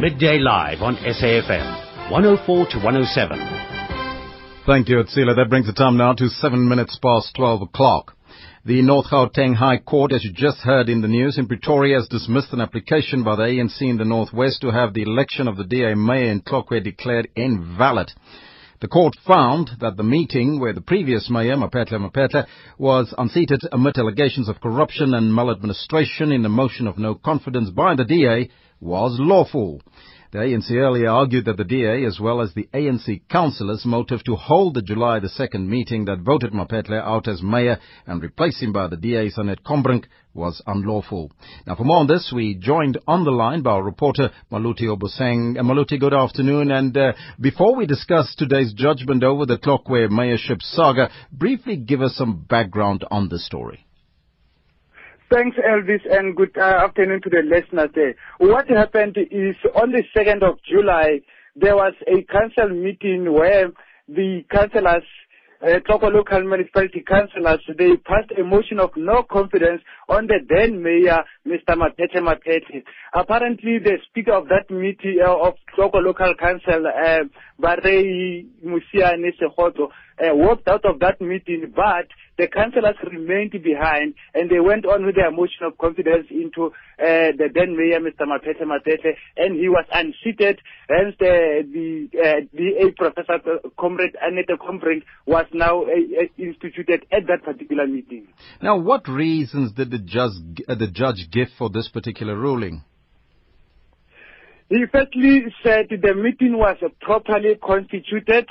Midday Live on SAFM, 104 to 107. Thank you, Atsila. That brings the time now to seven minutes past 12 o'clock. The North Gauteng High Court, as you just heard in the news, in Pretoria has dismissed an application by the ANC in the Northwest to have the election of the DA mayor in Tlokwe declared invalid. The court found that the meeting where the previous mayor, Mapetla Mapetla, was unseated amid allegations of corruption and maladministration in a motion of no confidence by the DA was lawful. The ANC earlier argued that the DA, as well as the ANC councillors' motive to hold the July the 2nd meeting that voted Mapetla out as mayor and replace him by the DA, Annette Combrink, was unlawful. Now, for more on this, we joined on the line by our reporter Maluti Oboseng. Uh, Maluti, good afternoon. And uh, before we discuss today's judgment over the Tlokwe mayorship saga, briefly give us some background on the story. Thanks, Elvis, and good uh, afternoon to the listeners there. What happened is on the 2nd of July, there was a council meeting where the councillors, uh, Tlokwe local municipality councillors, they passed a motion of no confidence on the then mayor, Mr. Mapete Mapete. Apparently, the speaker of that meeting uh, of Tlokwe local council, uh, Barei Musiane uh, walked out of that meeting, but the councillors remained behind and they went on with their motion of confidence into uh, the then mayor, Mr. Mapete Mapete, and he was unseated. Hence, the, the uh, DA Professor uh, Comrade Annette Combrink was now uh, uh, instituted at that particular meeting. Now, what reasons did the judge, uh, the judge give for this particular ruling? He firstly said the meeting was properly constituted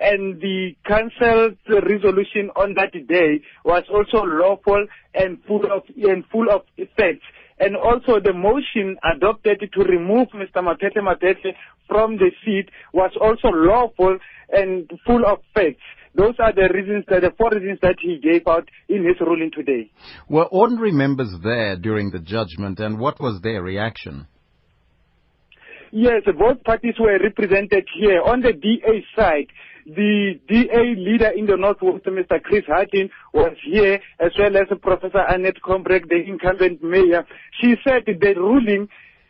and the council's resolution on that day was also lawful and full of and full of effect. And also the motion adopted to remove Mr. Mapete Mapete from the seat was also lawful and full of facts. Those are the reasons, that, the four reasons that he gave out in his ruling today. Were ordinary members there during the judgment and what was their reaction? Yes, both parties were represented here. On the DA side, the DA leader in the Northwest, Mr. Chris Hattingh, was here, as well as Professor Annette Combrink, the incumbent mayor. She said the ruling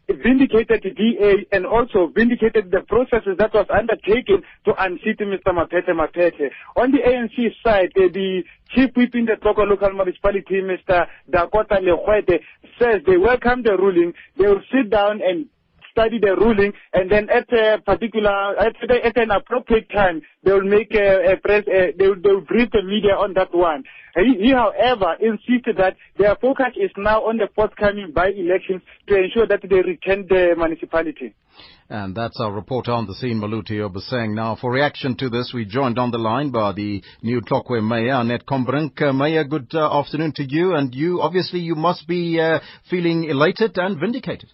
vindicated the DA and also vindicated the processes that was undertaken to unseat Mr. Mapete Mapete. On the ANC side, uh, the chief whip in the Tlokwe local municipality, Mr. Dakota Lehuete, says they welcome the ruling. They will sit down and study the ruling, and then at a particular, at, at an appropriate time, they will make a, a press, a, they, will, they will brief the media on that one. He, he, however, insisted that their focus is now on the forthcoming by-elections to ensure that they retain the municipality. And that's our reporter on the scene, Maluti Obaseng. Now, for reaction to this, we joined on the line by the new Tlokwe Mayor, Annette Combrink. Uh, Mayor, good uh, afternoon to you. And you, obviously, you must be uh, feeling elated and vindicated.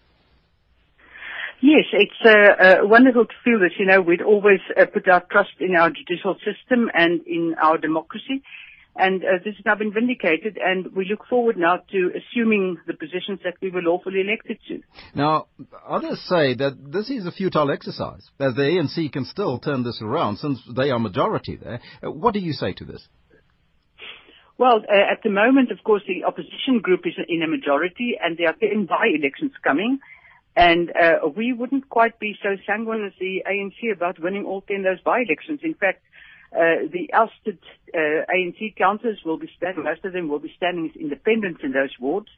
Yes, it's uh, uh, wonderful to feel that, you know, we'd always uh, put our trust in our judicial system and in our democracy. And uh, this has now been vindicated, and we look forward now to assuming the positions that we were lawfully elected to. Now, others say that this is a futile exercise, as the ANC can still turn this around since they are majority there. Uh, what do you say to this? Well, uh, at the moment, of course, the opposition group is in a majority, and there are 10 by-elections coming. And uh, we wouldn't quite be so sanguine as the ANC about winning all 10 of those by-elections. In fact, uh, the ousted uh, ANC councillors will be standing, most of them will be standing as independents in those wards.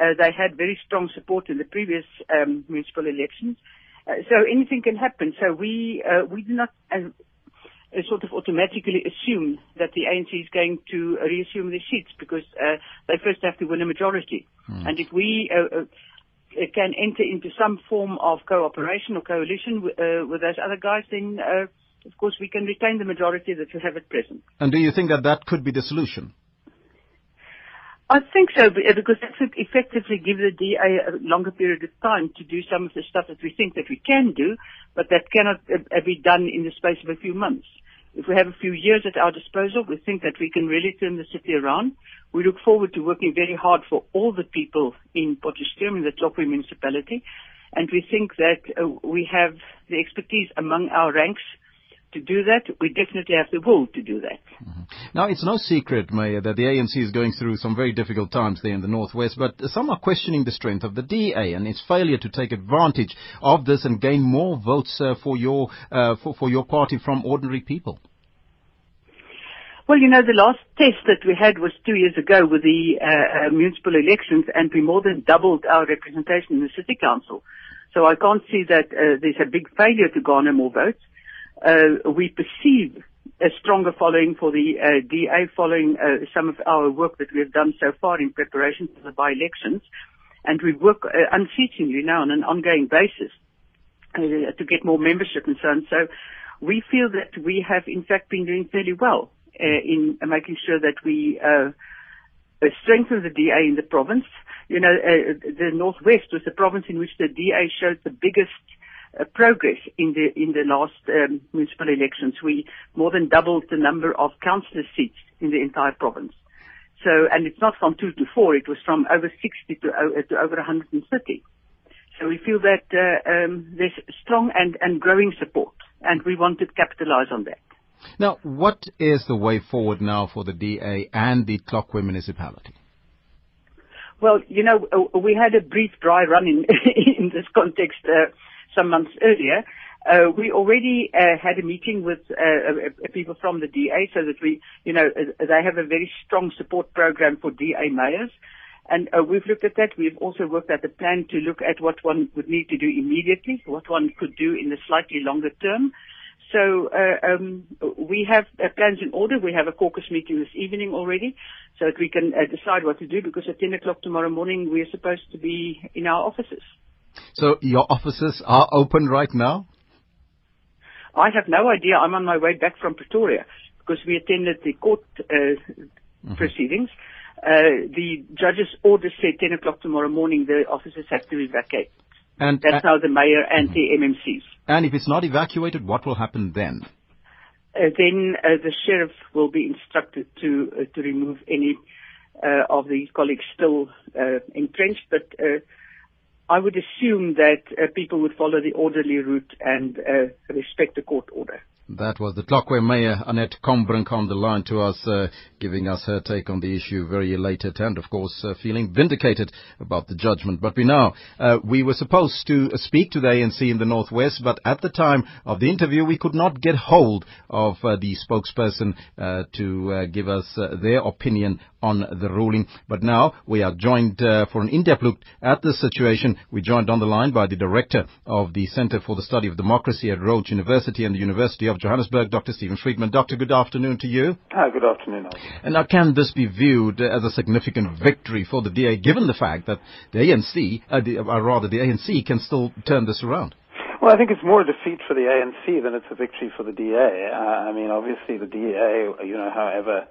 Uh, they had very strong support in the previous um, municipal elections. Uh, so anything can happen. So we, uh, we do not sort of automatically assume that the ANC is going to reassume their seats because they first have to win a majority. Hmm. And if we can enter into some form of cooperation or coalition uh, with those other guys, then uh, of course we can retain the majority that we have at present. And do you think that that could be the solution? I think so, uh, because that would effectively give the DA a longer period of time to do some of the stuff that we think that we can do, but that cannot uh, be done in the space of a few months. If we have a few years at our disposal, we think that we can really turn the city around. We look forward to working very hard for all the people in Potchefstroom, in the Tlokwe municipality, and we think that uh, we have the expertise among our ranks to do that. We definitely have the will to do that. Mm-hmm. Now, it's no secret, Mayor, that the ANC is going through some very difficult times there in the Northwest, but some are questioning the strength of the DA and its failure to take advantage of this and gain more votes uh, for your uh, for, for your party from ordinary people. Well, you know, the last test that we had was two years ago with the uh, uh, municipal elections, and we more than doubled our representation in the city council. So I can't see that uh, there's a big failure to garner more votes. Uh, we perceive a stronger following for the uh, DA following uh, some of our work that we have done so far in preparation for the by-elections. And we work uh, unceasingly now on an ongoing basis uh, to get more membership and so on. So we feel that we have in fact been doing fairly well uh, in making sure that we uh, strengthen the DA in the province. You know, the Northwest was the province in which the DA showed the biggest uh, progress in the in the last um, municipal elections. We more than doubled the number of councillor seats in the entire province. So, and it's not from two to four; it was from over 60 to, uh, to over 130. So we feel that uh, um, there's strong and, and growing support, and we want to capitalize on that. Now, what is the way forward now for the DA and the Tlokwe municipality? Well, you know, uh, we had a brief dry run in, in this context uh, some months earlier. Uh, we already uh, had a meeting with uh, uh people from the DA so that we, you know, they have a very strong support program for DA mayors. And we've looked at that. We've also worked out a plan to look at what one would need to do immediately, what one could do in the slightly longer term. So uh, um, we have uh, plans in order. We have a caucus meeting this evening already, so that we can uh, decide what to do. Because at 10 o'clock tomorrow morning, we are supposed to be in our offices. So your offices are open right now? I have no idea. I'm on my way back from Pretoria because we attended the court uh, mm-hmm. proceedings. Uh, the judge's order said 10 o'clock tomorrow morning the offices have to vacate. And that's uh, how the mayor and mm-hmm. the MMCs. And if it's not evacuated, what will happen then? Uh, then uh, the sheriff will be instructed to uh, to remove any uh, of these colleagues still uh, entrenched. But uh, I would assume that people would follow the orderly route and respect the court order. That was the Tlokwe Mayor, Annette Combrink, on the line to us, uh, giving us her take on the issue, very elated and, of course, uh, feeling vindicated about the judgment. But we now, uh, we were supposed to speak to the ANC in the Northwest, but at the time of the interview, we could not get hold of uh, the spokesperson uh, to uh, give us their opinion on the ruling. But now we are joined for an in-depth look at the situation. We're joined on the line by the director of the Center for the Study of Democracy at Rhodes University and the University of Johannesburg, Dr. Steven Friedman. Doctor, good afternoon to you. Hi, good afternoon. And now, can this be viewed as a significant victory for the DA, given the fact that the ANC, uh, the, uh, rather the ANC, can still turn this around? Well, I think it's more a defeat for the ANC than it's a victory for the DA. Uh, I mean, obviously the DA, you know, however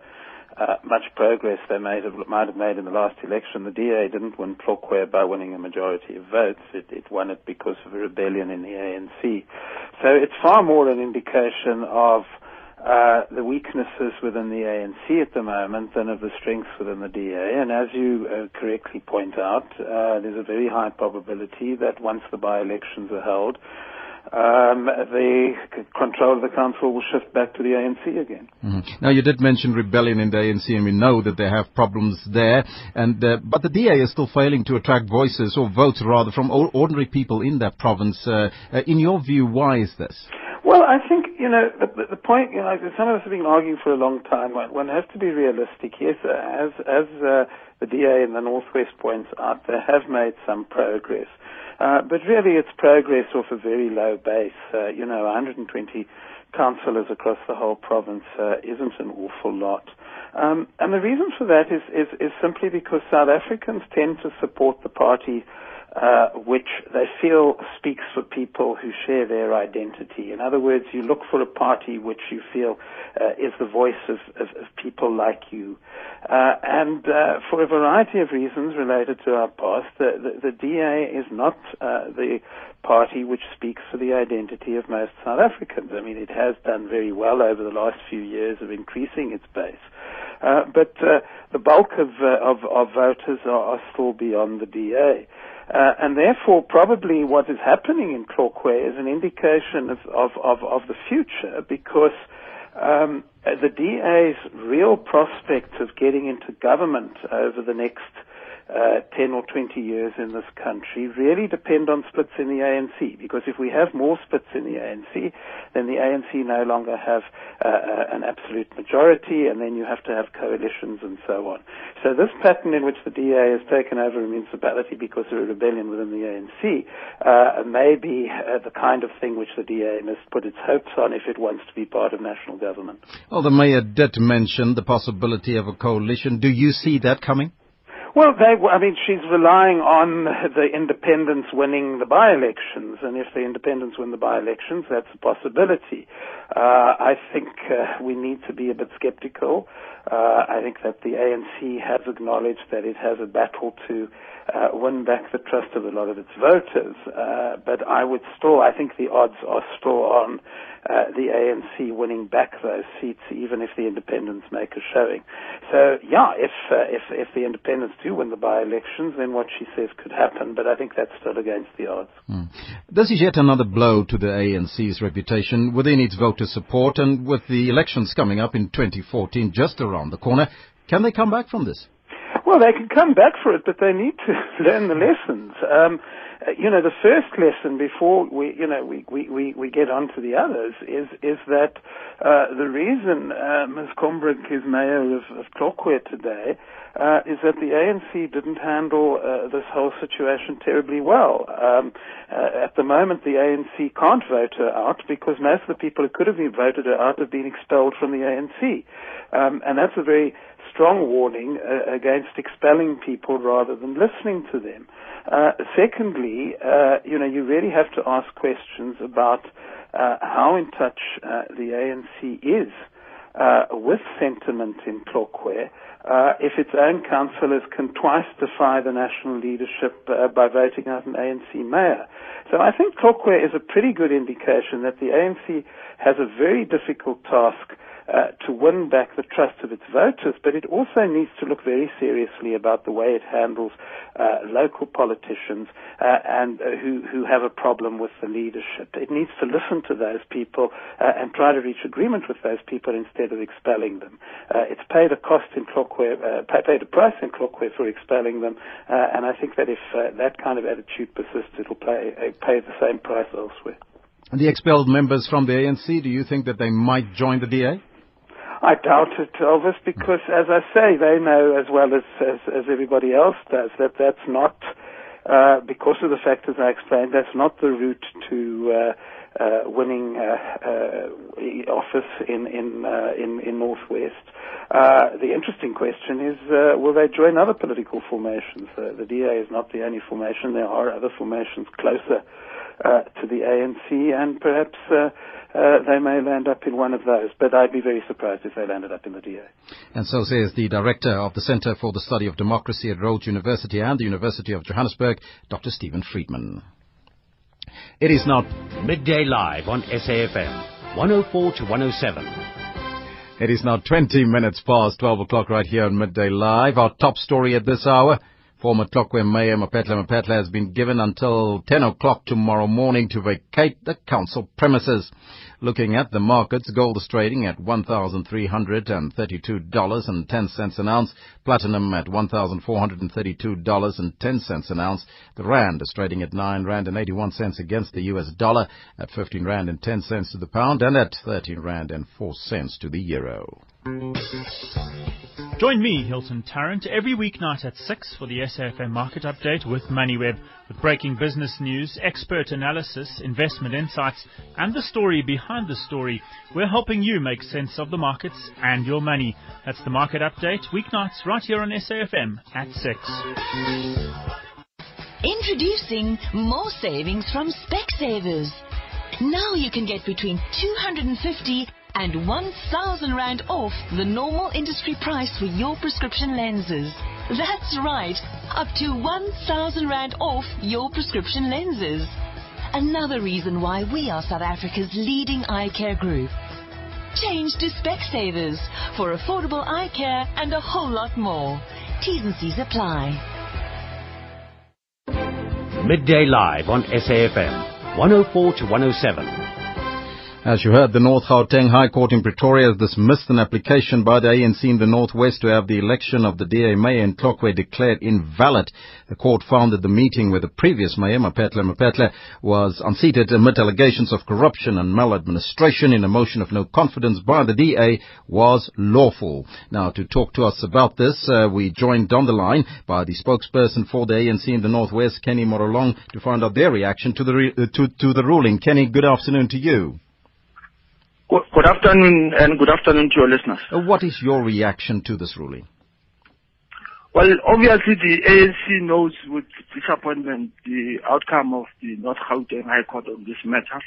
uh, much progress they might have, might have made in the last election. The DA didn't win Tlokwe by winning a majority of votes. It, it won it because of a rebellion in the ANC. So it's far more an indication of uh, the weaknesses within the ANC at the moment than of the strengths within the DA. And as you uh, correctly point out, uh, there's a very high probability that once the by-elections are held, um, the control of the council will shift back to the ANC again. Mm-hmm. Now, you did mention rebellion in the ANC, and we know that they have problems there. And uh, but the DA is still failing to attract voices or votes, rather, from ordinary people in that province. Uh, uh, in your view, why is this? Well, I think you know the, the point. You know, some of us have been arguing for a long time. One, one has to be realistic. Yes, as as uh, the DA in the Northwest points out, they have made some progress. Uh, but really, it's progress off a very low base. Uh, you know, 120 councillors across the whole province uh, isn't an awful lot. Um, and the reason for that is, is, is simply because South Africans tend to support the party uh, which they feel speaks for people who share their identity. In other words, you look for a party which you feel uh, is the voice of, of, of people like you. Uh, and uh, for a variety of reasons related to our past, the, the, the DA is not uh, the party which speaks for the identity of most South Africans. I mean, it has done very well over the last few years of increasing its base. Uh, but the bulk of, of, of voters are, are, still beyond the DA. Uh, and therefore, probably what is happening in Tlokwe is an indication of, of, of, of the future because um, the DA's real prospects of getting into government over the next uh, 10 or 20 years in this country really depend on splits in the ANC. Because if we have more splits in the ANC, then the ANC no longer have uh, uh, an absolute majority, and then you have to have coalitions and so on. So this pattern in which the DA has taken over a municipality because of a rebellion within the ANC uh, may be uh, the kind of thing which the DA must put its hopes on if it wants to be part of national government. Well, the mayor did mention the possibility of a coalition. Do you see that coming? Well, they, I mean, she's relying on the independents winning the by-elections, and if the independents win the by-elections, that's a possibility. Uh, I think uh, we need to be a bit skeptical. Uh, I think that the ANC has acknowledged that it has a battle to uh, win back the trust of a lot of its voters, uh, but I would still, I think the odds are still on uh, the ANC winning back those seats, even if the independents make a showing. So, yeah, if uh, if if the independents do win the by-elections, then what she says could happen. But I think that's still against the odds. Mm. This is yet another blow to the ANC's reputation within its voter support, and with the elections coming up in 2014 just around the corner, can they come back from this? Well, they can come back for it, but they need to learn the lessons. Um, uh, you know, the first lesson before we, you know, we, we, we, we get on to the others is, is that uh, the reason uh, Ms. Combrink is mayor of, of today uh, is that the ANC didn't handle uh, this whole situation terribly well. Um, uh, at the moment, the ANC can't vote her out because most of the people who could have been voted her out have been expelled from the ANC. Um, and that's a very strong warning uh, against expelling people rather than listening to them. Uh, secondly, uh, you know, you really have to ask questions about uh, how in touch uh, the ANC is uh, with sentiment in Tlokwe. if its own councillors can twice defy the national leadership by voting out an ANC mayor. So I think Tlokwe is a pretty good indication that the ANC has a very difficult task uh, to win back the trust of its voters, but it also needs to look very seriously about the way it handles uh, local politicians uh, and uh, who who have a problem with the leadership. It needs to listen to those people uh, and try to reach agreement with those people instead of expelling them. it's paid a cost in Tlokwe, paid a price in Tlokwe for expelling them, and I think that if that kind of attitude persists, it'll pay pay the same price elsewhere. The expelled members from the ANC, do you think that they might join the DA? I doubt it, Elvis, because as I say, they know as well as, as, as everybody else does that that's not, uh, because of the factors I explained, that's not the route to uh, uh, winning uh, uh, office in in uh, in, in Northwest. the interesting question is, will they join other political formations? the DA is not the only formation. There are other formations closer to the ANC, and perhaps uh, they may land up in one of those. But I'd be very surprised if they landed up in the DA. And so says the director of the Center for the Study of Democracy at Rhodes University and the University of Johannesburg, Dr. Steven Friedman. It is now midday live on SAFM, 104 to 107. It is now 20 minutes past 12 o'clock right here on Midday Live. Our top story at this hour. Former Tlokwe Mayor Mapetla Mapetla has been given until 10 o'clock tomorrow morning to vacate the council premises. Looking at the markets, gold is trading at $1,332.10 an ounce, platinum at $1,432.10 an ounce. The rand is trading at 9 rand and 81 cents against the US dollar, at 15 rand and 10 cents to the pound, and at 13 rand and 4 cents to the euro. Join me, Hilton Tarrant, every weeknight at 6 for the SAFM Market Update with MoneyWeb. With breaking business news, expert analysis, investment insights, and the story behind the story, we're helping you make sense of the markets and your money. That's the Market Update, weeknights right here on SAFM at 6. Introducing more savings from Specsavers. Now you can get between 250 and 1,000 Rand off the normal industry price for your prescription lenses. That's right, up to 1,000 Rand off your prescription lenses. Another reason why we are South Africa's leading eye care group. Change to Specsavers for affordable eye care and a whole lot more. T's and C's apply. Midday Live on SAFM, 104 to 107. As you heard, the North Gauteng High Court in Pretoria has dismissed an application by the ANC in the Northwest to have the election of the DA mayor in Tlokwe declared invalid. The court found that the meeting with the previous mayor, Maphetle Maphetle, was unseated amid allegations of corruption and maladministration in a motion of no confidence by the DA was lawful. Now, to talk to us about this, uh, we joined on the line by the spokesperson for the ANC in the Northwest, Kenny Morolong, to find out their reaction to the, re- uh, to, to the ruling. Kenny, good afternoon to you. Good afternoon, and good afternoon to your listeners. Uh, what is your reaction to this ruling? Well, obviously the ANC knows with disappointment the outcome of the North Gauteng High Court on this matter.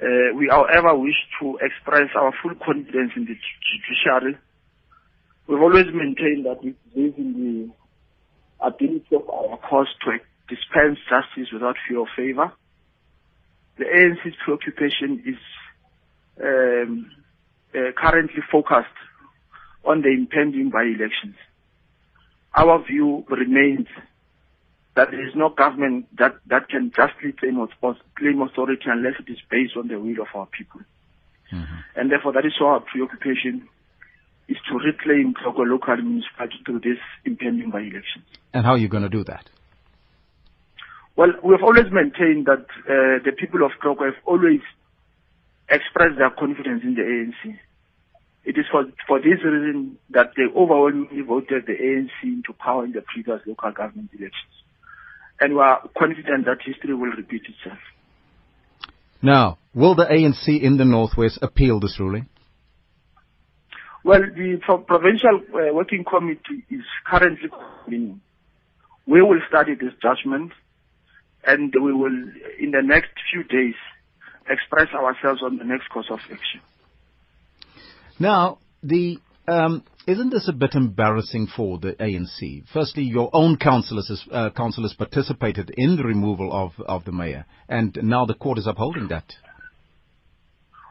Uh, we, however, wish to express our full confidence in the judiciary. We've always maintained that we believe in the ability of our courts to dispense justice without fear or favor. The ANC's preoccupation is um, uh, currently focused on the impending by-elections. Our view remains that there is no government that, that can justly claim, claim authority unless it is based on the will of our people. Mm-hmm. And therefore, that is our preoccupation is to reclaim local local municipality through this impending by-elections. And how are you going to do that? Well, we have always maintained that uh, the people of Tlokwe have always express their confidence in the ANC. It is for, for this reason that they overwhelmingly voted the ANC into power in the previous local government elections. And we are confident that history will repeat itself. Now, will the ANC in the Northwest appeal this ruling? Well, the provincial uh, working committee is currently convening. We will study this judgment and we will, in the next few days, express ourselves on the next course of action. Now, the um, isn't this a bit embarrassing for the ANC? Firstly, your own councillors, uh, councillors participated in the removal of, of the mayor, and now the court is upholding that.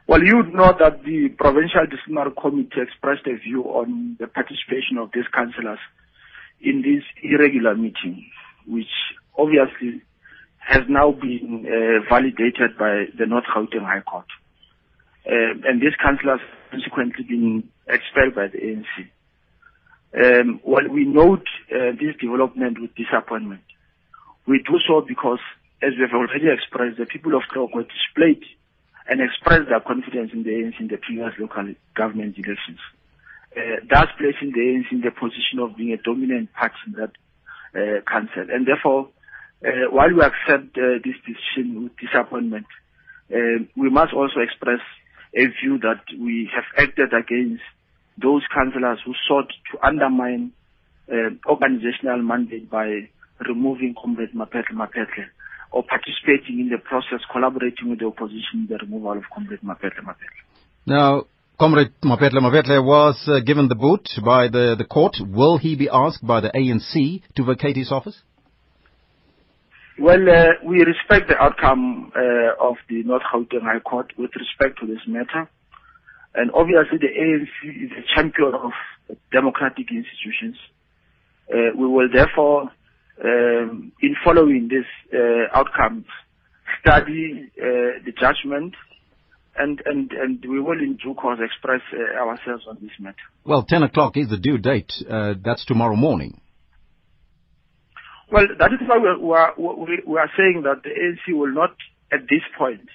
Well, you know that the Provincial Disciplinary Committee expressed a view on the participation of these councillors in this irregular meeting, which obviously has now been uh, validated by the North Gauteng High Court. Uh, and these councillors consequently been expelled by the ANC. Um, while we note uh, this development with disappointment, we do so because, as we have already expressed, the people of Tlokwe displayed and expressed their confidence in the ANC in the previous local government elections, uh, thus placing the ANC in the position of being a dominant party in that uh, council. And therefore, uh, while we accept uh, this decision with disappointment, uh, we must also express a view that we have acted against those councillors who sought to undermine uh, organizational mandate by removing Comrade Maphetle Maphetle or participating in the process, collaborating with the opposition in the removal of Comrade Maphetle Maphetle. Now, Comrade Maphetle Maphetle was uh, given the boot by the, the court. Will he be asked by the ANC to vacate his office? Well, uh, we respect the outcome uh, of the North Gauteng High Court with respect to this matter. And obviously the ANC is a champion of democratic institutions. Uh, we will therefore, um, in following this uh, outcome, study uh, the judgment and, and, and we will in due course express uh, ourselves on this matter. Well, 10 o'clock is the due date. that's tomorrow morning. Well, that is why we are, we are saying that the ANC will not, at this point,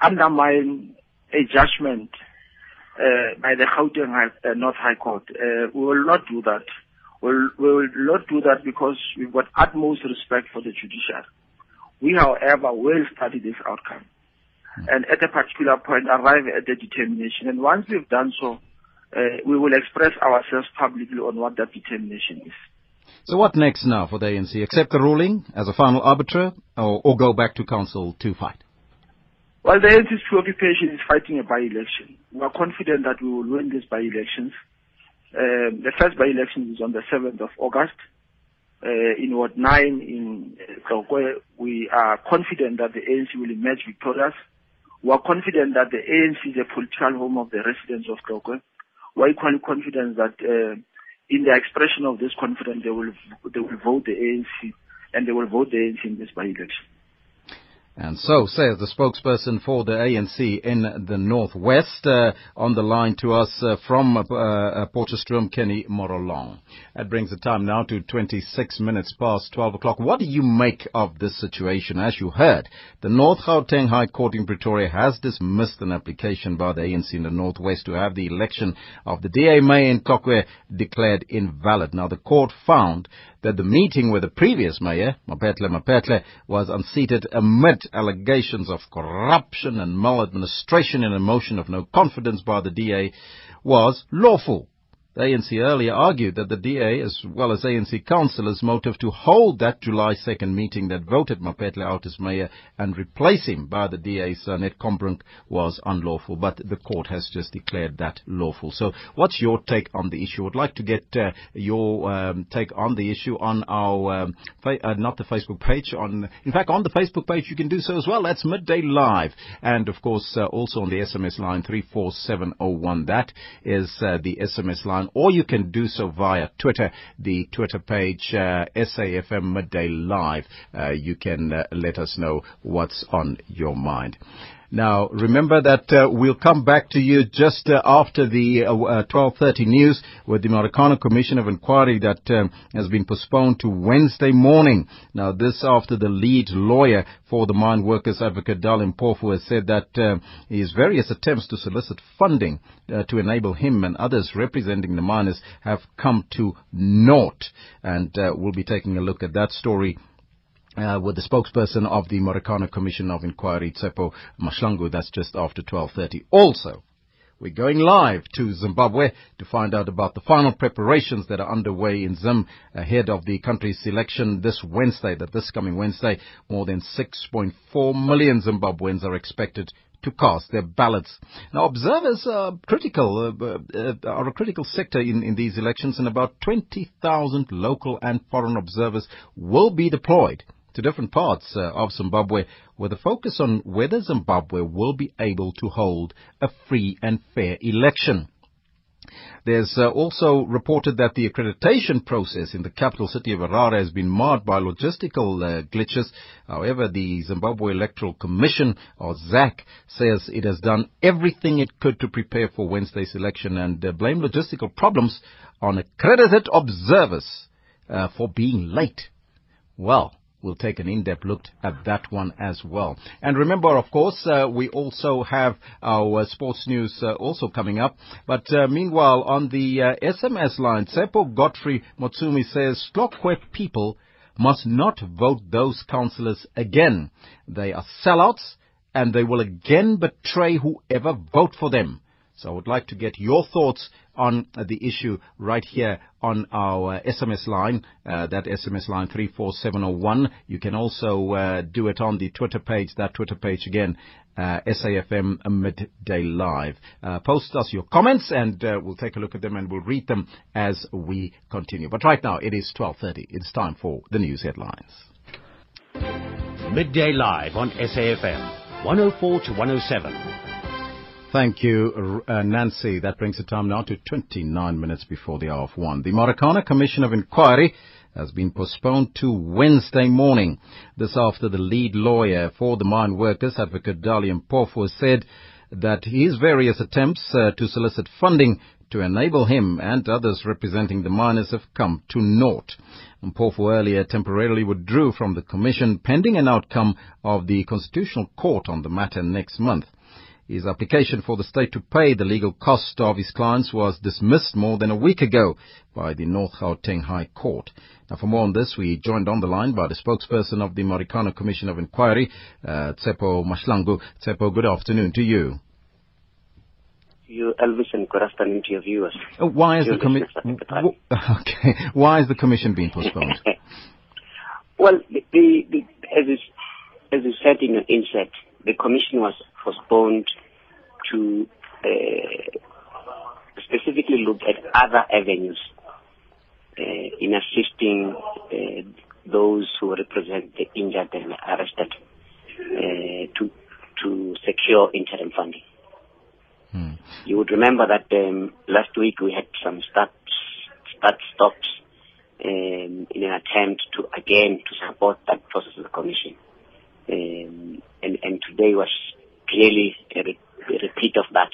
undermine a judgment uh, by the Gauteng High, uh, North High Court. Uh, we will not do that. We'll, we will not do that because we've got utmost respect for the judiciary. We, however, will study this outcome hmm. and at a particular point arrive at the determination. And once we've done so, uh, we will express ourselves publicly on what that determination is. So what next now for the ANC? Accept the ruling as a final arbiter or, or go back to council to fight? Well, the ANC's preoccupation is fighting a by-election. We are confident that we will win these by-elections. Um, the first by-election is on the 7th of August. Uh, in Ward 9 in Tlokwe, we are confident that the ANC will emerge victorious. We are confident that the ANC is a political home of the residents of Tlokwe. We are equally confident that uh, in the expression of this confidence, they will they will vote the ANC and they will vote the ANC in this by-election. And so says the spokesperson for the ANC in the Northwest uh, on the line to us uh, from uh, uh, Potchefstroom, Kenny Morolong. That brings the time now to 26 minutes past 12 o'clock. What do you make of this situation? As you heard, the North Gauteng High Court in Pretoria has dismissed an application by the ANC in the Northwest to have the election of the DA May in Tlokwe declared invalid. Now, the court found that the meeting with the previous mayor, Maphetle Maphetle, was unseated amid allegations of corruption and maladministration in a motion of no confidence by the DA was lawful. The ANC earlier argued that the DA, as well as ANC councillors, motive to hold that July 2nd meeting that voted Maphetle out as mayor and replace him by the DA's uh, Ned Combrink was unlawful, but the court has just declared that lawful. So what's your take on the issue? I'd like to get uh, your um, take on the issue on our, um, fa- uh, not the Facebook page, on, in fact, on the Facebook page you can do so as well. That's Midday Live. And of course, uh, also on the SMS line 34701. That is uh, the SMS line or you can do so via Twitter, the Twitter page, uh, SAFM Midday Live. Uh, you can uh, let us know what's on your mind. Now, remember that uh, we'll come back to you just uh, after the uh, 12:30 news with the Marikana Commission of Inquiry that um, has been postponed to Wednesday morning. Now, this after the lead lawyer for the mine workers advocate Dali Mpofu has said that uh, his various attempts to solicit funding uh, to enable him and others representing the miners have come to naught. And uh, we'll be taking a look at that story uh, with the spokesperson of the Marikana Commission of Inquiry, Tsepo Mahlangu. That's just after 12.30. Also, we're going live to Zimbabwe to find out about the final preparations that are underway in Zim ahead of the country's election this Wednesday, that this coming Wednesday, more than 6.4 million Zimbabweans are expected to cast their ballots. Now, observers are critical, uh, uh, are a critical sector in, in these elections, and about 20,000 local and foreign observers will be deployed to different parts uh, of Zimbabwe with a focus on whether Zimbabwe will be able to hold a free and fair election. There's uh, also reported that the accreditation process in the capital city of Harare has been marred by logistical uh, glitches. However, the Zimbabwe Electoral Commission, or ZEC, says it has done everything it could to prepare for Wednesday's election and uh, blame logistical problems on accredited observers uh, for being late. Well, We'll take an in-depth look at that one as well. And remember, of course, uh, we also have our sports news uh, also coming up. But uh, meanwhile, on the SMS uh, line, Tsepo Godfrey Motsumi says, Tlokwe people must not vote those councillors again. They are sellouts and they will again betray whoever vote for them. So I would like to get your thoughts on uh, the issue right here on our uh, SMS line, uh, that SMS line 34701. You can also uh, do it on the Twitter page, that Twitter page again, uh, SAFM Midday Live. Uh, post us your comments and we'll take a look at them and we'll read them as we continue. But right now it is 12.30. It's time for the news headlines. Midday Live on SAFM, 104 to 107. Thank you, uh, Nancy. That brings the time now to 29 minutes before the hour of one. The Marikana Commission of Inquiry has been postponed to Wednesday morning. This after the lead lawyer for the mine workers, Advocate Dali Mpofu, said that his various attempts uh, to solicit funding to enable him and others representing the miners have come to naught. Mpofu earlier temporarily withdrew from the commission pending an outcome of the Constitutional Court on the matter next month. His application for the state to pay the legal cost of his clients was dismissed more than a week ago by the North Gauteng High Court. Now, for more on this, we joined on the line by the spokesperson of the Marikana Commission of Inquiry, uh, Tsepo Mahlangu. Tsepo, good afternoon to you. You, Elvis, and good afternoon to your viewers. Oh, why is the commission? Okay, why is the commission being postponed? well, the, the, the, as, is, as you said in your inset, the commission was postponed to uh, specifically look at other avenues uh, in assisting uh, those who represent the injured and arrested uh, to to secure interim funding. Hmm. You would remember that um, last week we had some start start stops um, in an attempt to again to support that process of the commission. Um, and, and today was clearly a, re- a repeat of that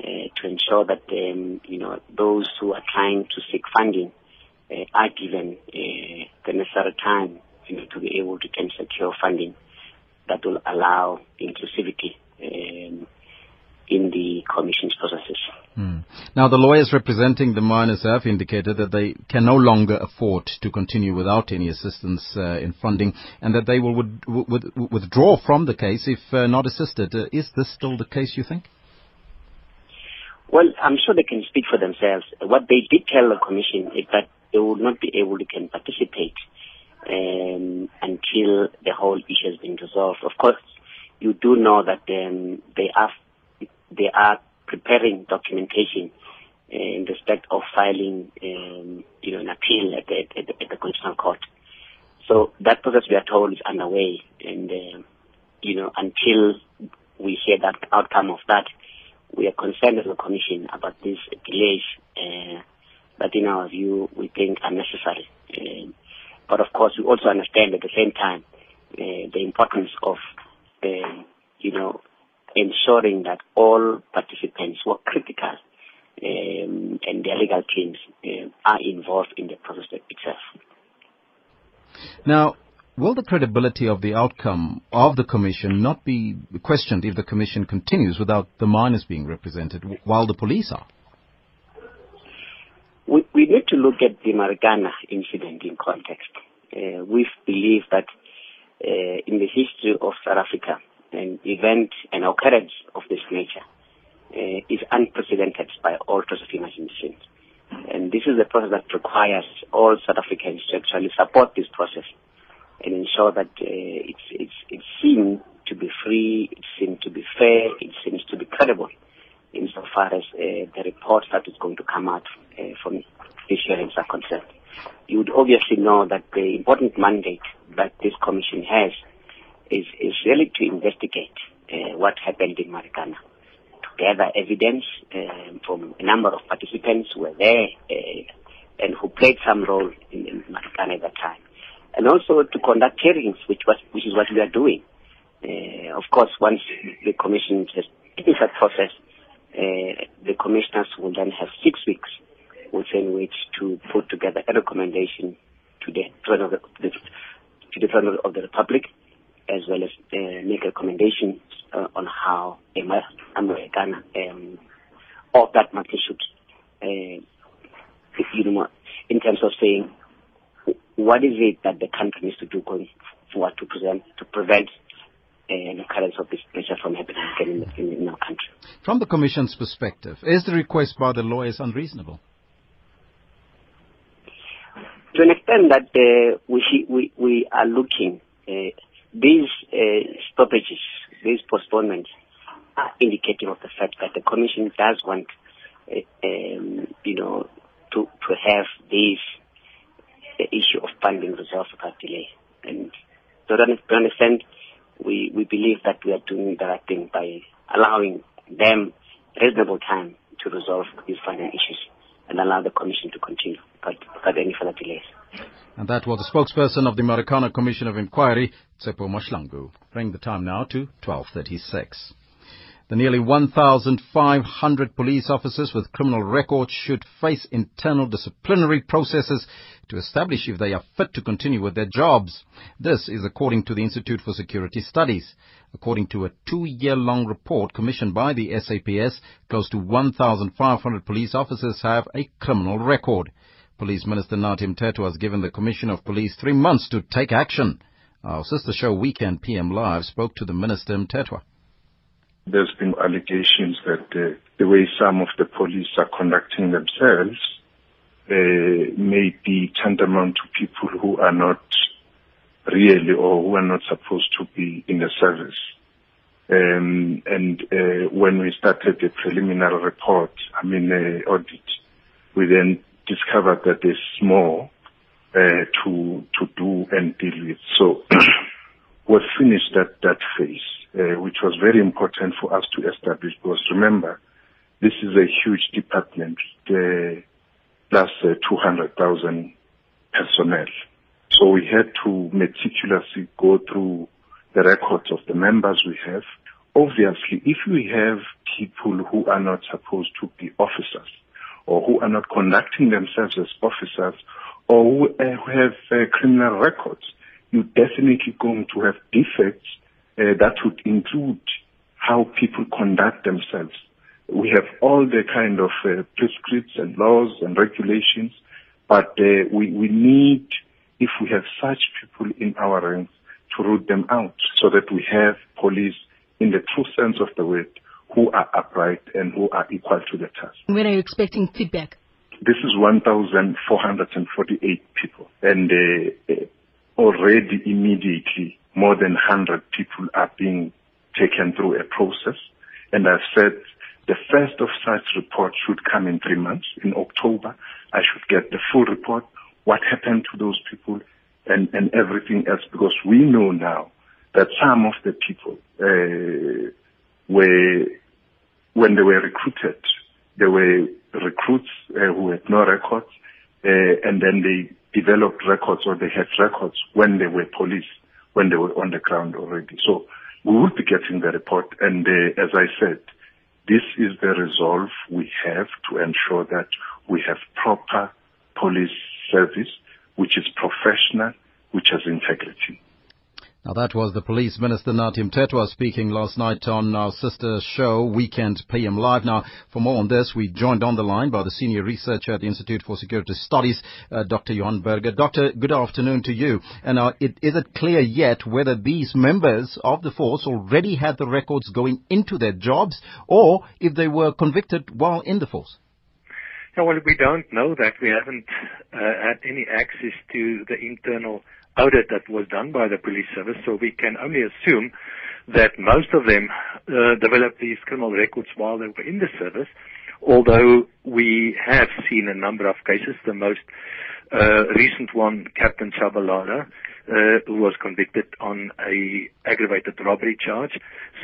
uh, to ensure that um, you know those who are trying to seek funding uh, are given uh, the necessary time you know, to be able to can secure funding that will allow inclusivity um, in the commission's processes. Hmm. Now, the lawyers representing the miners have indicated that they can no longer afford to continue without any assistance uh, in funding and that they will would, would, withdraw from the case if uh, not assisted. Uh, is this still the case, you think? Well, I'm sure they can speak for themselves. What they did tell the commission is that they will not be able to can participate um, until the whole issue has been resolved. Of course, you do know that um, they are they are preparing documentation uh, in respect of filing, um, you know, an appeal at the, at the, at the Constitutional Court. So that process, we are told, is underway, and uh, you know, until we hear that outcome of that, we are concerned as a commission about these delays uh, in our view, we think are necessary. Uh, but of course, we also understand at the same time uh, the importance of, uh, you know, ensuring that all participants who are critical um, and their legal teams uh, are involved in the process itself. Now, will the credibility of the outcome of the commission not be questioned if the commission continues without the miners being represented while the police are? We, we need to look at the Marikana incident in context. Uh, we believe that uh, in the history of South Africa, an event, an occurrence of this nature uh, is unprecedented by all of imagination. And this is a process that requires all South Africans to actually support this process and ensure that uh, it's, it's, it's seen to be free, it's seen to be fair, it seems to be credible insofar as uh, the reports that is going to come out uh, from these hearings are concerned. You would obviously know that the important mandate that this commission has is, is really to investigate uh, what happened in Marikana, to gather evidence um, from a number of participants who were there uh, and who played some role in, in Marikana at that time, and also to conduct hearings, which was which is what we are doing. Uh, of course, once the commission has finished that process, uh, the commissioners will then have six weeks within which to put together a recommendation to the of the, to the President of the Republic as well as uh, make recommendations uh, on how American um, of that magnitude, uh, you know, in terms of saying what is it that the country needs to do going forward to present to prevent uh, an occurrence of this nature from happening again in, in, in our country. From the Commission's perspective, is the request by the lawyers unreasonable? To an extent that uh, we, we, we are looking uh, these uh, stoppages, these postponements, are indicative of the fact that the Commission does want, uh, um, you know, to to have this uh, issue of funding resolved without delay. And so, to understand, we we believe that we are doing the right thing by allowing them reasonable time to resolve these funding issues and allow the Commission to continue without any further delays. And that was the spokesperson of the Marikana Commission of Inquiry, Tsepo Mahlangu. Bring the time now to 1236. The nearly 1,500 police officers with criminal records should face internal disciplinary processes to establish if they are fit to continue with their jobs. This is according to the Institute for Security Studies. According to a two-year-long report commissioned by the SAPS, close to 1,500 police officers have a criminal record. Police Minister Nathi Mthethwa has given the Commission of Police three months to take action. Our sister show Weekend PM Live spoke to the Minister Mthethwa. There's been allegations that uh, the way some of the police are conducting themselves uh, may be tantamount to people who are not really or who are not supposed to be in the service. Um, and uh, when we started the preliminary report, I mean uh, audit, we then discovered that there's more uh, to to do and deal with. So we've finished that that phase, uh, which was very important for us to establish. Because remember, this is a huge department, uh, plus uh, 200,000 personnel. So we had to meticulously go through the records of the members we have. Obviously, if we have people who are not supposed to be officers or who are not conducting themselves as officers or who, uh, have uh, criminal records, you're definitely going to have defects uh, that would include how people conduct themselves. We have all the kind of uh, prescripts and laws and regulations, but uh, we, we need, if we have such people in our ranks, to root them out so that we have police in the true sense of the word who are upright and who are equal to the task. When are you expecting feedback? This is 1,448 people and uh, already immediately more than 100 people are being taken through a process. And I've said the first of such report should come in three months. In October, I should get the full report, what happened to those people, and, and everything else, because we know now that some of the people uh, were, when they were recruited, they were recruits uh, who had no records, uh, and then they developed records or they had records when they were police, when they were on the ground already. So we will be getting the report, and uh, as I said, this is the resolve we have to ensure that we have proper police service, which is professional, which has integrity. Now that was the Police Minister Nathi Mthethwa speaking last night on our sister show Weekend PM Live. Now for more on this, we joined on the line by the senior researcher at the Institute for Security Studies, uh, Dr. Johan Burger. Doctor, good afternoon to you. And uh, it, is it clear yet whether these members of the force already had the records going into their jobs or if they were convicted while in the force? Yeah, well, we don't know that. We haven't uh, had any access to the internal audit that was done by the police service, so we can only assume that most of them uh, developed these criminal records while they were in the service, although we have seen a number of cases, the most uh, recent one, Captain Chabalala, uh, who was convicted on a aggravated robbery charge.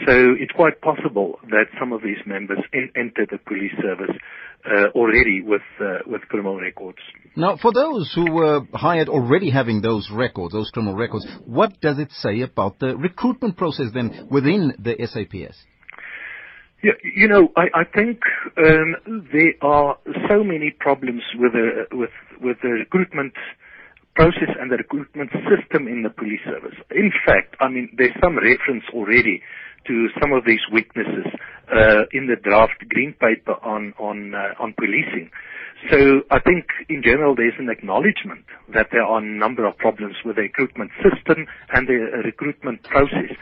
So it's quite possible that some of these members in, entered the police service uh, already with uh, with criminal records. Now, for those who were hired already having those records, those criminal records, what does it say about the recruitment process then within the SAPS? Yeah, you know, I, I think um, there are so many problems with the with with the recruitment process and the recruitment system in the police service. In fact, I mean, there's some reference already to some of these weaknesses uh, in the draft green paper on on uh, on policing. So I think in general there's an acknowledgement that there are a number of problems with the recruitment system and the uh, recruitment process.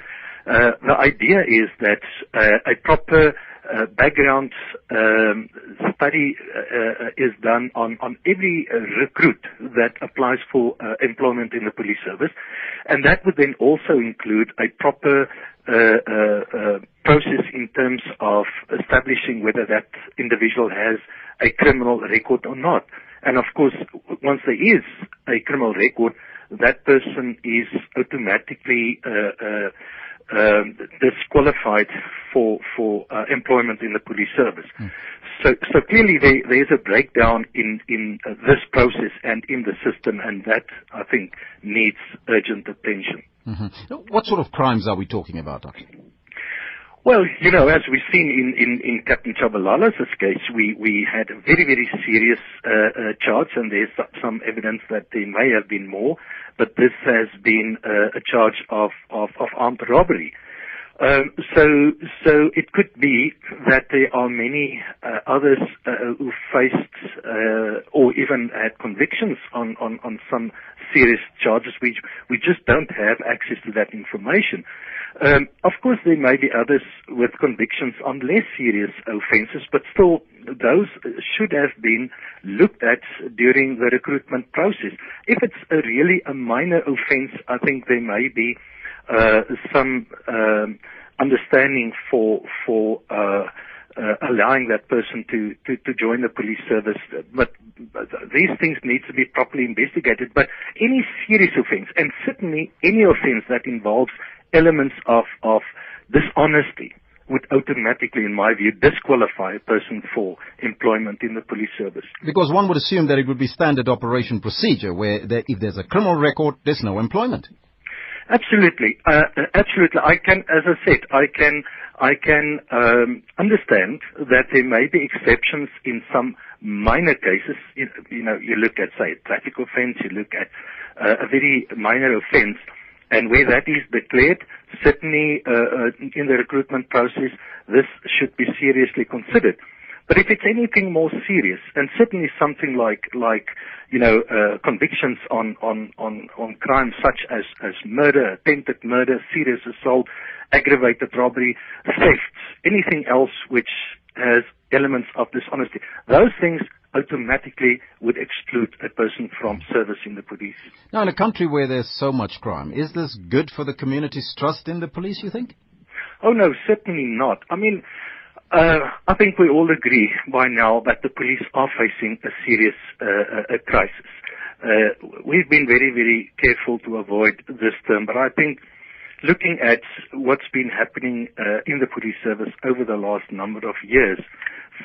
Uh, the idea is that uh, a proper uh, background um, study uh, uh, is done on, on every uh, recruit that applies for uh, employment in the police service, and that would then also include a proper uh, process in terms of establishing whether that individual has a criminal record or not. And of course, once there is a criminal record, that person is automatically um, disqualified for for uh, employment in the police service. Mm. So so clearly there there is a breakdown in in uh, this process and in the system, and that I think needs urgent attention. Mm-hmm. What sort of crimes are we talking about, Doctor? Well, you know, as we've seen in, in, in Captain Chabalala's case, we, we had a very, very serious uh, uh, charge, and there's some evidence that there may have been more, but this has been uh, a charge of, of, of armed robbery. Um, so, so it could be that there are many uh, others uh, who faced uh, or even had convictions on, on, on some serious charges. We we just don't have access to that information. Um, of course, there may be others with convictions on less serious offences, but still, those should have been looked at during the recruitment process. If it's a really a minor offence, I think there may be uh, some um, understanding for for uh, uh, allowing that person to, to, to join the police service. But, these things need to be properly investigated. But any serious offence, and certainly any offence that involves elements of, of dishonesty would automatically, in my view, disqualify a person for employment in the police service. Because one would assume that it would be standard operation procedure where there, if there's a criminal record, there's no employment. Absolutely, uh, absolutely. I can, as I said, I can, I can um, understand that there may be exceptions in some minor cases. You, you know, you look at say a traffic offence, you look at uh, a very minor offence, and where that is declared, certainly uh, uh, in the recruitment process, this should be seriously considered. But if it's anything more serious, and certainly something like like you know uh, convictions on on on on crimes such as as murder, attempted murder, serious assault, aggravated robbery, thefts, anything else which has elements of dishonesty, those things automatically would exclude a person from service in the police. Now, in a country where there's so much crime, is this good for the community's trust in the police, you think? Oh no, certainly not. I mean, uh, I think we all agree by now that the police are facing a serious uh, a crisis. Uh, we've been very, very careful to avoid this term, but I think looking at what's been happening uh, in the police service over the last number of years,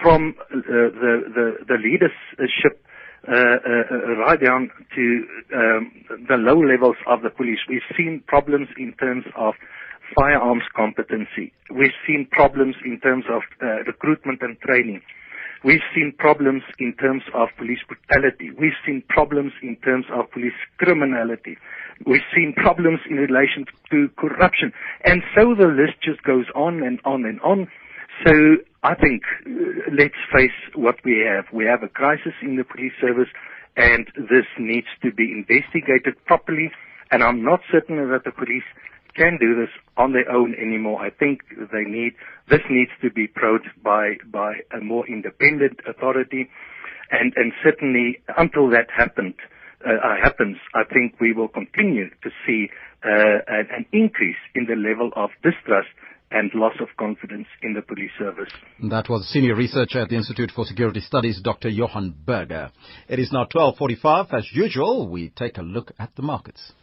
from uh, the, the, the leadership uh, uh, right down to um, the low levels of the police. We've seen problems in terms of firearms competency. We've seen problems in terms of uh, recruitment and training. We've seen problems in terms of police brutality. We've seen problems in terms of police criminality. We've seen problems in relation to corruption. And so the list just goes on and on and on. So I think uh, let's face what we have. We have a crisis in the police service and this needs to be investigated properly. And I'm not certain that the police can do this on their own anymore. I think they need, this needs to be approached by, by a more independent authority. And, and certainly until that happened, uh, happens, I think we will continue to see uh, an, an increase in the level of distrust and loss of confidence in the police service. That was senior researcher at the Institute for Security Studies, Dr. Johan Burger. It is now 12:45. As usual, we take a look at the markets.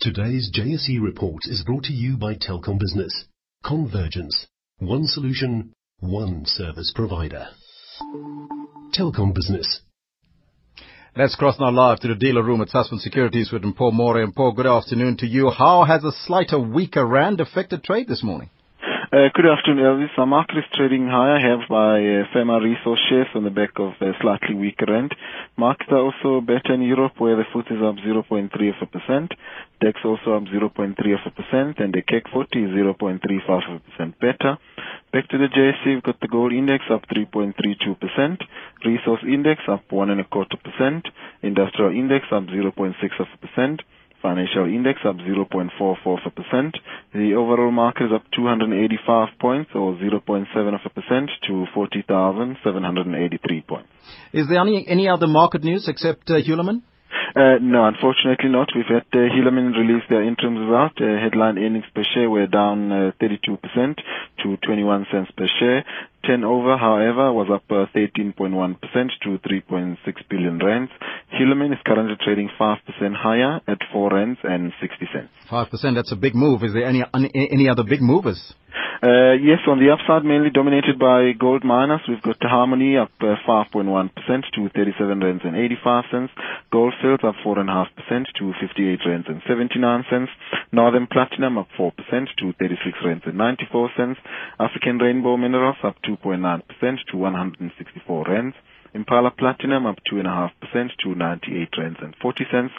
Today's JSE report is brought to you by Telkom Business. Convergence. One solution, one service provider. Telkom Business. Let's cross now live to the dealer room at Sasfin Securities with Paul More. And Paul, good afternoon to you. How has a slighter weaker rand affected trade this morning? Uh, good afternoon, Elvis. Market is trading higher, helped by uh, FEMA resource shares on the back of a slightly weaker rand. Markets are also better in Europe, where the FTSE is up 0.3 of a percent, DAX also up 0.3 of a percent, and the CAC 40 is 0.35 of a percent better. Back to the JSE, we've got the gold index up 3.32%, resource index up one and a quarter percent, industrial index up 0.6 of a percent. Financial index up 0.44%. The overall market is up 285 points or 0.7 of a percent to 40,783 points. Is there any, any other market news except uh, Hulamin? Uh, no, unfortunately not. We've had uh, Hulamin release their interim result. Uh, headline earnings per share were down uh, 32% to 21 cents per share. Turnover, however, was up uh, 13.1% to 3.6 billion rands. Hulamin is currently trading 5% higher at 4 rands and 60 cents. 5%, that's a big move. Is there any, any other big movers? Uh, yes, on the upside, mainly dominated by gold miners. We've got Harmony up uh, 5.1% to 37 rands and 85 cents. Gold fields up 4.5% to 58 rands and 79 cents. Northam Platinum up 4% to 36 rands and 94 cents. African Rainbow Minerals up 2.9% to 164 rands. Impala Platinum up 2.5% to 98 rands and 40 cents.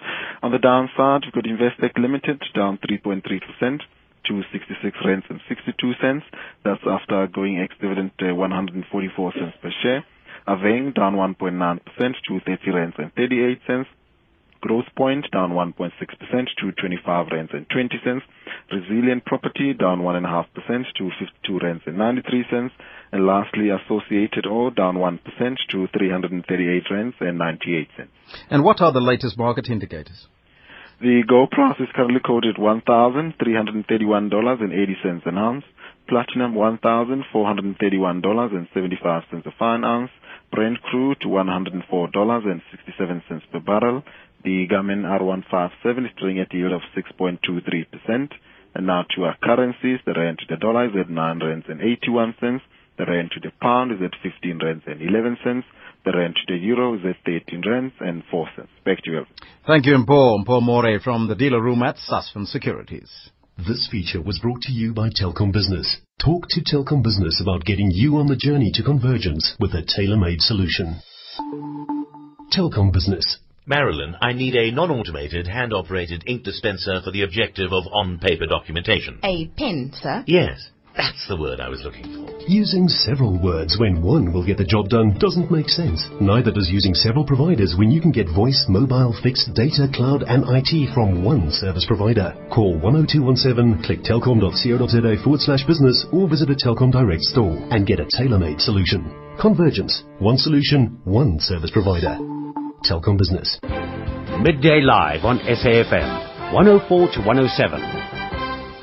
On the downside, we've got Investec Limited down 3.3% to 66 rands and 62 cents. That's after going ex-dividend uh, 144 cents per share. Aveng down 1.9% to 30 rands and 38 cents. Growth Point down 1.6% to 25 rands and 20 cents. Resilient Property down 1.5% to 52 rands and 93 cents. And lastly, Associated Ore down 1% to 338 rands and 98 cents. And what are the latest market indicators? The gold price is currently quoted $1,331.80 an ounce. Platinum $1,431.75 a fine ounce. Brent crude $104.67 per barrel. The government R157 is trading at a yield of 6.23%. And now to our currencies, the rand to the dollar is at 9 rands and 81 cents. The rand to the pound is at 15 rands and 11 cents. The rand to the euro is at 13 rands and 4 cents. Back to you. Thank you, Mpo. Mpo More from the dealer room at Sasfin Securities. This feature was brought to you by Telkom Business. Talk to Telkom Business about getting you on the journey to convergence with a tailor-made solution. Telkom Business. Marilyn, I need a non-automated, hand-operated ink dispenser for the objective of on-paper documentation. A pen, sir? Yes. That's the word I was looking for. Using several words when one will get the job done doesn't make sense. Neither does using several providers when you can get voice, mobile, fixed, data, cloud and IT from one service provider. Call 10217, click telkom.co.za forward slash business or visit a Telkom Direct store and get a tailor-made solution. Convergence. One solution, one service provider. Telkom Business. Midday Live on SAFM, 104 to 107.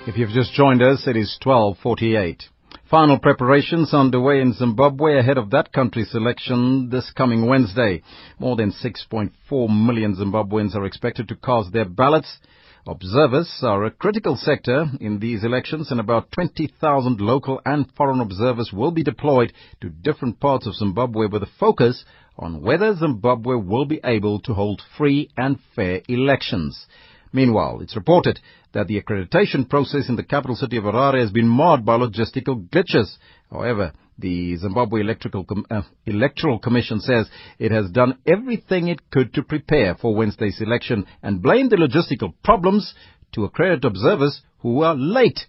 If you've just joined us, it is 1248. Final preparations underway in Zimbabwe ahead of that country's election this coming Wednesday. More than 6.4 million Zimbabweans are expected to cast their ballots. Observers are a critical sector in these elections and about 20,000 local and foreign observers will be deployed to different parts of Zimbabwe with a focus on whether Zimbabwe will be able to hold free and fair elections. Meanwhile, it's reported that the accreditation process in the capital city of Harare has been marred by logistical glitches. However, the Zimbabwe Com- uh, Electoral Commission says it has done everything it could to prepare for Wednesday's election and blamed the logistical problems to accredit observers who are late.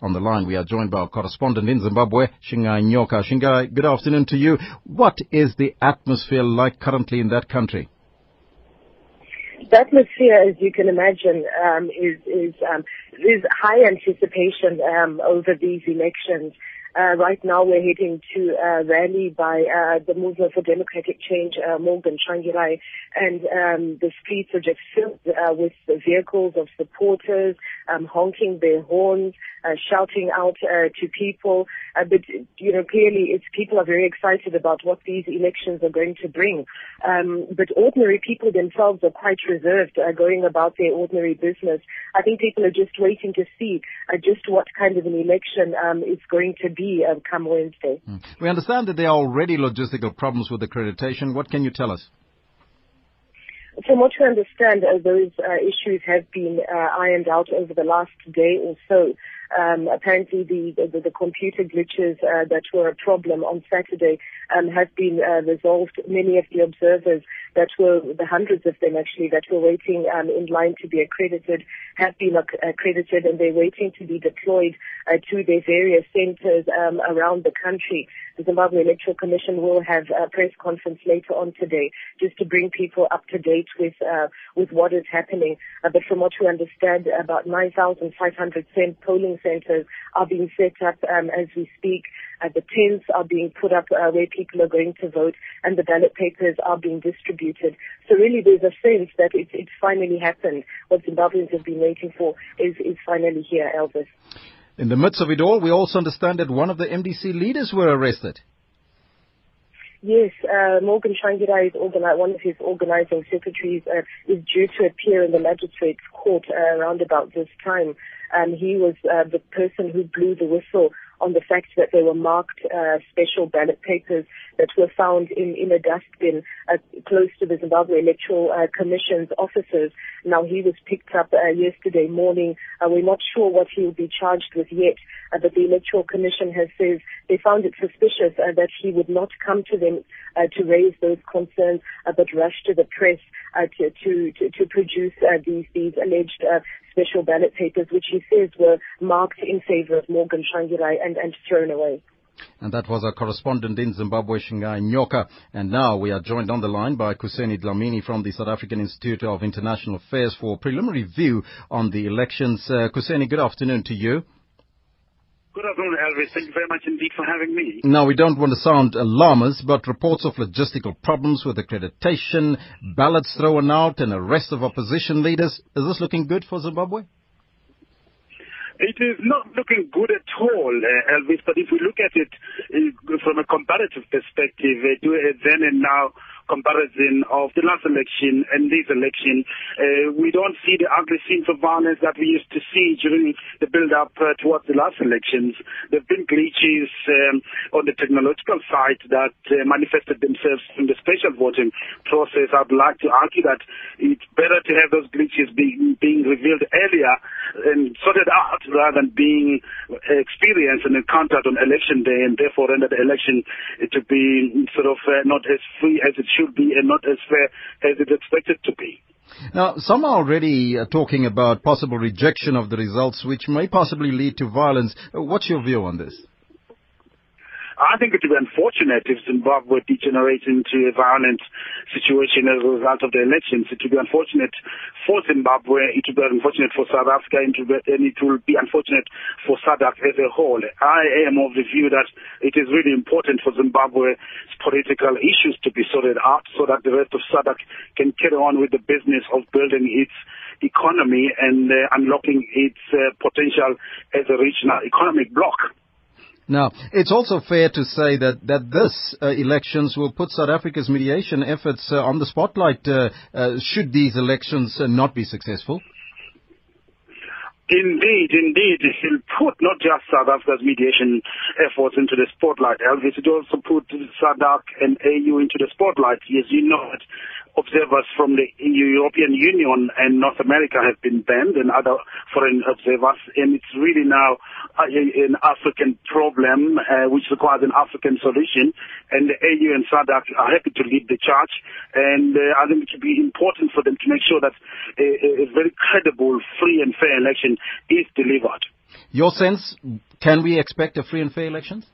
On the line, we are joined by our correspondent in Zimbabwe, Shingai Nyoka. Shingai, good afternoon to you. What is the atmosphere like currently in that country? The atmosphere, as you can imagine, um, is is um, high anticipation um, over these elections. Uh, right now, we're heading to a rally by uh, the Movement for Democratic Change, uh, Morgan Tsvangirai, and um, the streets are just filled uh, with vehicles of supporters um, honking their horns, uh, shouting out uh, to people. Uh, but you know, clearly, it's people are very excited about what these elections are going to bring. Um, but ordinary people themselves are quite reserved, uh, going about their ordinary business. I think people are just waiting to see uh, just what kind of an election um, it's going to be uh, come Wednesday. Mm. We understand that there are already logistical problems with accreditation. What can you tell us? From what we understand, uh, those uh, issues have been uh, ironed out over the last day or so. Um, apparently, the, the, the computer glitches that were a problem on Saturday um, have been resolved. Many of the observers that were, the hundreds of them actually, that were waiting um, in line to be accredited have been accredited and they're waiting to be deployed uh, to their various centers um, around the country. The Zimbabwe Electoral Commission will have a press conference later on today just to bring people up to date with uh, with what is happening. Uh, but from what we understand, about 9,500 polling centers are being set up um, as we speak. Uh, the tents are being put up uh, where people are going to vote, and the ballot papers are being distributed. So really, there's a sense that it's, it's finally happened. What Zimbabweans have been waiting for is, is finally here, Elvis. In the midst of it all, we also understand that one of the MDC leaders were arrested. Yes, uh, Morgan Tsvangirai is organi- one of his organizing secretaries uh, is due to appear in the magistrate's court uh, around about this time. Um, he was uh, the person who blew the whistle on the fact that there were marked uh, special ballot papers that were found in, in a dustbin uh, close to the Zimbabwe Electoral uh, Commission's offices. Now, he was picked up uh, yesterday morning. Uh, we're not sure what he will be charged with yet, uh, but the Electoral Commission has said they found it suspicious that he would not come to them to raise those concerns, but rush to the press to, to, to, to produce these, these alleged special ballot papers, which he says were marked in favor of Morgan Tsvangirai and, and thrown away. And that was our correspondent in Zimbabwe, Shingai Nyoka. And now we are joined on the line by Kuseni Dlamini from the South African Institute of International Affairs for preliminary view on the elections. Uh, Kuseni, good afternoon to you. Good afternoon, Elvis. Thank you very much indeed for having me. Now, we don't want to sound alarmist, but reports of logistical problems with accreditation, ballots thrown out, and arrest of opposition leaders. Is this looking good for Zimbabwe? It is not looking good at all, uh, Elvis, but if we look at it uh, from a comparative perspective, uh, then and now, comparison of the last election and this election. Uh, we don't see the ugly scenes of violence that we used to see during the build-up uh, towards the last elections. There have been glitches um, on the technological side that uh, manifested themselves in the special voting process. I'd like to argue that it's better to have those glitches being, being revealed earlier and sorted out rather than being experienced and encountered on election day and therefore render the election to be sort of uh, not as free as it should be and not as fair as it's expected to be. Now, some are already uh, talking about possible rejection of the results, which may possibly lead to violence. Uh, what's your view on this? I think it would be unfortunate if Zimbabwe degenerates into a violent situation as a result of the elections. It would be unfortunate for Zimbabwe, it would be unfortunate for South Africa, and it will be unfortunate for SADC as a whole. I am of the view that it is really important for Zimbabwe's political issues to be sorted out so that the rest of SADC can carry on with the business of building its economy and uh, unlocking its uh, potential as a regional economic bloc. Now, it's also fair to say that, that this uh, elections will put South Africa's mediation efforts uh, on the spotlight uh, uh should these elections uh, not be successful. Indeed, indeed. It will put not just South Africa's mediation efforts into the spotlight, Elvis, it also put SADC and AU into the spotlight. As you know, observers from the European Union and North America have been banned and other foreign observers and it's really now an African problem uh, which requires an African solution and the AU and SADC are happy to lead the charge and uh, I think it would be important for them to make sure that a, a very credible, free and fair election is delivered. Your sense, can we expect a free and fair elections?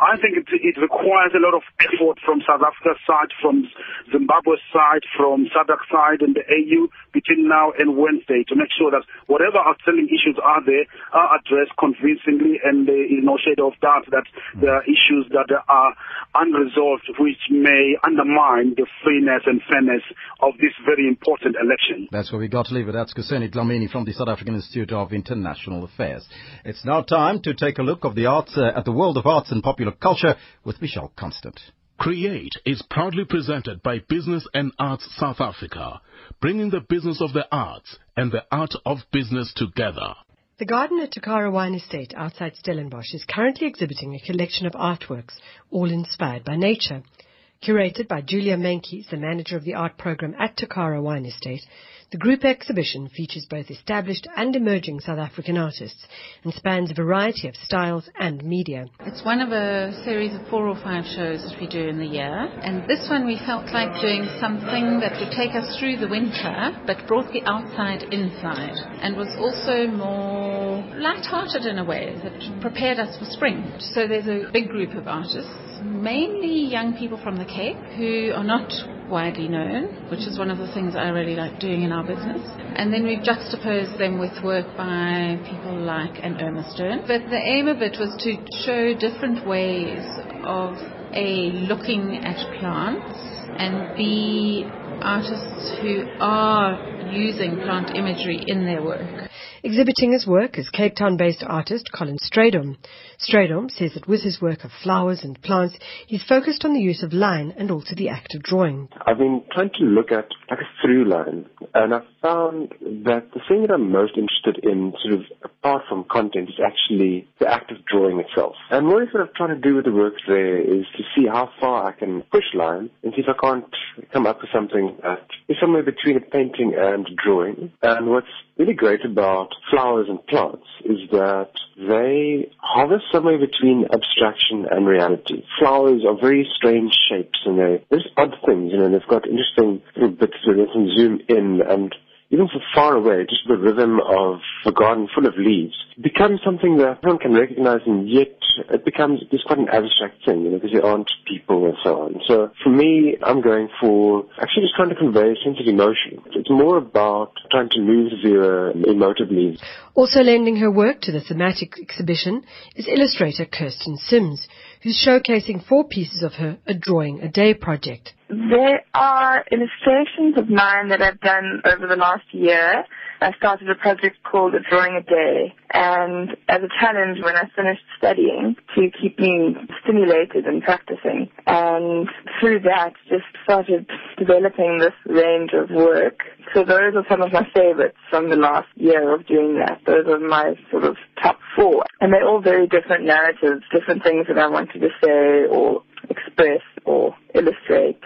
I think it, it requires a lot of effort from South Africa's side, from Zimbabwe's side, from SADC side and the AU between now and Wednesday to make sure that whatever outstanding issues are there are addressed convincingly and there is no shade of doubt that there are issues that are unresolved which may undermine the freeness and fairness of this very important election. That's where we got to leave it. That's Kuseni Dlamini from the South African Institute of International Affairs. It's now time to take a look of the arts uh, at the world of arts and popular culture with Michelle Constant. Create is proudly presented by Business and Arts South Africa, bringing the business of the arts and the art of business together. The garden at Tokara Wine Estate outside Stellenbosch is currently exhibiting a collection of artworks, all inspired by nature. Curated by Julia Meintjes, the manager of the art program at Tokara Wine Estate, the group exhibition features both established and emerging South African artists and spans a variety of styles and media. It's one of a series of four or five shows that we do in the year, and this one we felt like doing something that would take us through the winter but brought the outside inside and was also more light-hearted in a way that prepared us for spring. So there's a big group of artists mainly young people from the Cape who are not widely known, which is one of the things I really like doing in our business. And then we've juxtaposed them with work by people like an Irma Stern. But the aim of it was to show different ways of A, looking at plants, and B, artists who are using plant imagery in their work. Exhibiting his work is Cape Town-based artist Colin Strydom. Strydom says that with his work of flowers and plants, he's focused on the use of line and also the act of drawing. I've been trying to look at like a through line, and I've found that the thing that I'm most interested in, sort of apart from content, is actually the act of drawing itself. And what I'm sort of trying to do with the work there is to see how far I can push line and see if I can't come up with something that is somewhere between a painting and drawing. And what's really great about flowers and plants is that they hover somewhere between abstraction and reality. Flowers are very strange shapes and they're just odd things, you know, they've got interesting little bits where they can zoom in and even from far away, just the rhythm of a garden full of leaves becomes something that everyone can recognize and yet it becomes just quite an abstract thing, you know, because there aren't people and so on. So for me, I'm going for actually just trying to convey a sense of emotion. It's more about trying to move the viewer emotively. Also lending her work to the thematic exhibition is illustrator Kirsten Sims, who's showcasing four pieces of her A Drawing a Day project. There are illustrations of mine that I've done over the last year I started a project called A Drawing a Day, and as a challenge when I finished studying to keep me stimulated and practicing. And through that, just started developing this range of work. So those are some of my favorites from the last year of doing that. Those are my sort of top four. And they're all very different narratives, different things that I wanted to say or express or illustrate.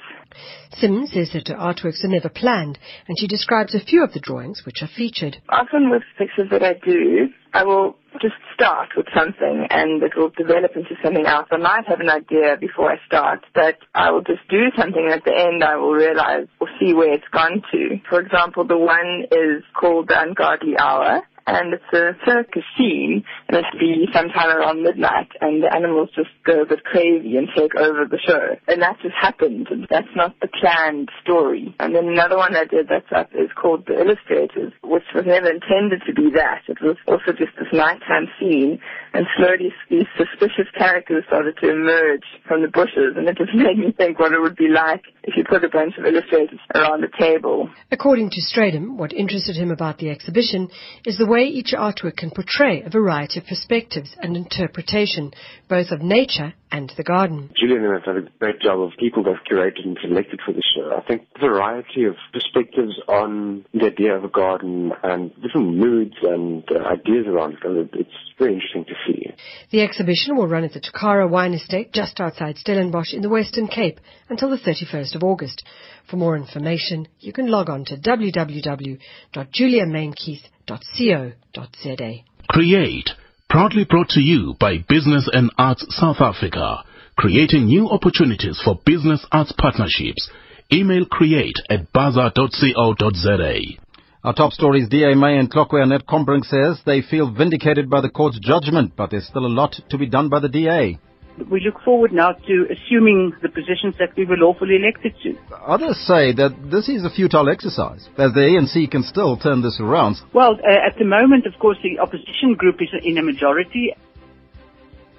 Sims says that her artworks are never planned, and she describes a few of the drawings which are featured. Often with pictures that I do, I will just start with something and it will develop into something else. I might have an idea before I start, but I will just do something and at the end I will realize or see where it's gone to. For example, the one is called The Ungodly Hour and it's a circus scene, and it'll be sometime around midnight, and the animals just go a bit crazy and take over the show. And that just happened, and that's not the planned story. And then another one I did that's up is called The Illustrators, which was never intended to be that. It was also just this nighttime scene, and slowly these suspicious characters started to emerge from the bushes, and it just made me think what it would be like if you put a bunch of illustrators around the table. According to Strydom, what interested him about the exhibition is the way each artwork can portray a variety of perspectives and interpretation, both of nature and the garden. Julian has done a great job of people they've curated and selected for the show. I think the variety of perspectives on the idea of a garden and different moods and uh, ideas around it, it's very interesting to see. The exhibition will run at the Tokara Wine Estate just outside Stellenbosch in the Western Cape until the 31st of August. For more information, you can log on to www.juliameintjes.co.za. Create, proudly brought to you by Business and Arts South Africa, creating new opportunities for business arts partnerships. Email create at basa.co.za. Our top story is DA and Tlokwe Annette Combrink says they feel vindicated by the court's judgment, but there's still a lot to be done by the DA. We look forward now to assuming the positions that we were lawfully elected to. Others say that this is a futile exercise, as the ANC can still turn this around. Well, uh, at the moment, of course, the opposition group is in a majority.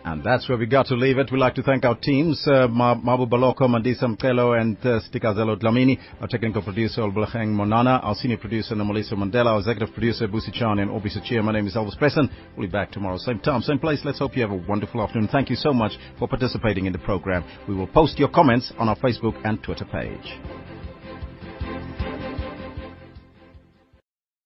And that's where we got to leave it. We'd like to thank our teams, uh, Mabu Baloko, Mandisa Mkelo, and uh, Stikazelo Dlamini, our technical producer, Olbulacheng Monana, our senior producer, Namalisa Mandela, our executive producer, Busi Chan, and Obi Sachia. My name is Elvis Presslin. We'll be back tomorrow, same time, same place. Let's hope you have a wonderful afternoon. Thank you so much for participating in the program. We will post your comments on our Facebook and Twitter page.